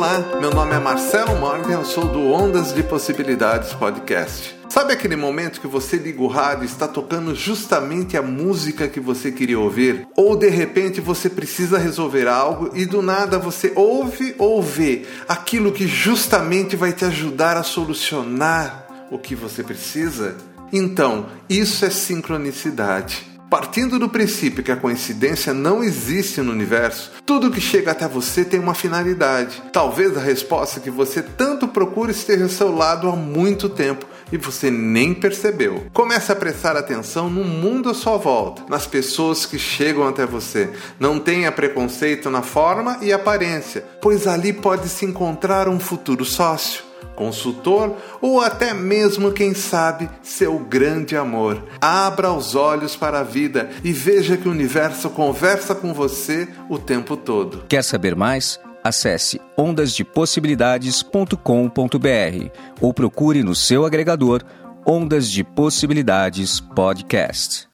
Olá, meu nome é Marcelo Morgan, eu sou do Ondas de Possibilidades Podcast. Sabe aquele momento que você liga o rádio e está tocando justamente a música que você queria ouvir? Ou de repente você precisa resolver algo e do nada você ouve ou vê aquilo que justamente vai te ajudar a solucionar o que você precisa? Então, isso é sincronicidade. Partindo do princípio que a coincidência não existe no universo, tudo que chega até você tem uma finalidade. Talvez a resposta que você tanto procura esteja ao seu lado há muito tempo e você nem percebeu. Comece a prestar atenção no mundo à sua volta, nas pessoas que chegam até você. Não tenha preconceito na forma e aparência, pois ali pode se encontrar um futuro sócio consultor ou até mesmo, quem sabe, seu grande amor. Abra os olhos para a vida e veja que o universo conversa com você o tempo todo. Quer saber mais? Acesse ondasdepossibilidades.com.br ou procure no seu agregador Ondas de Possibilidades Podcast.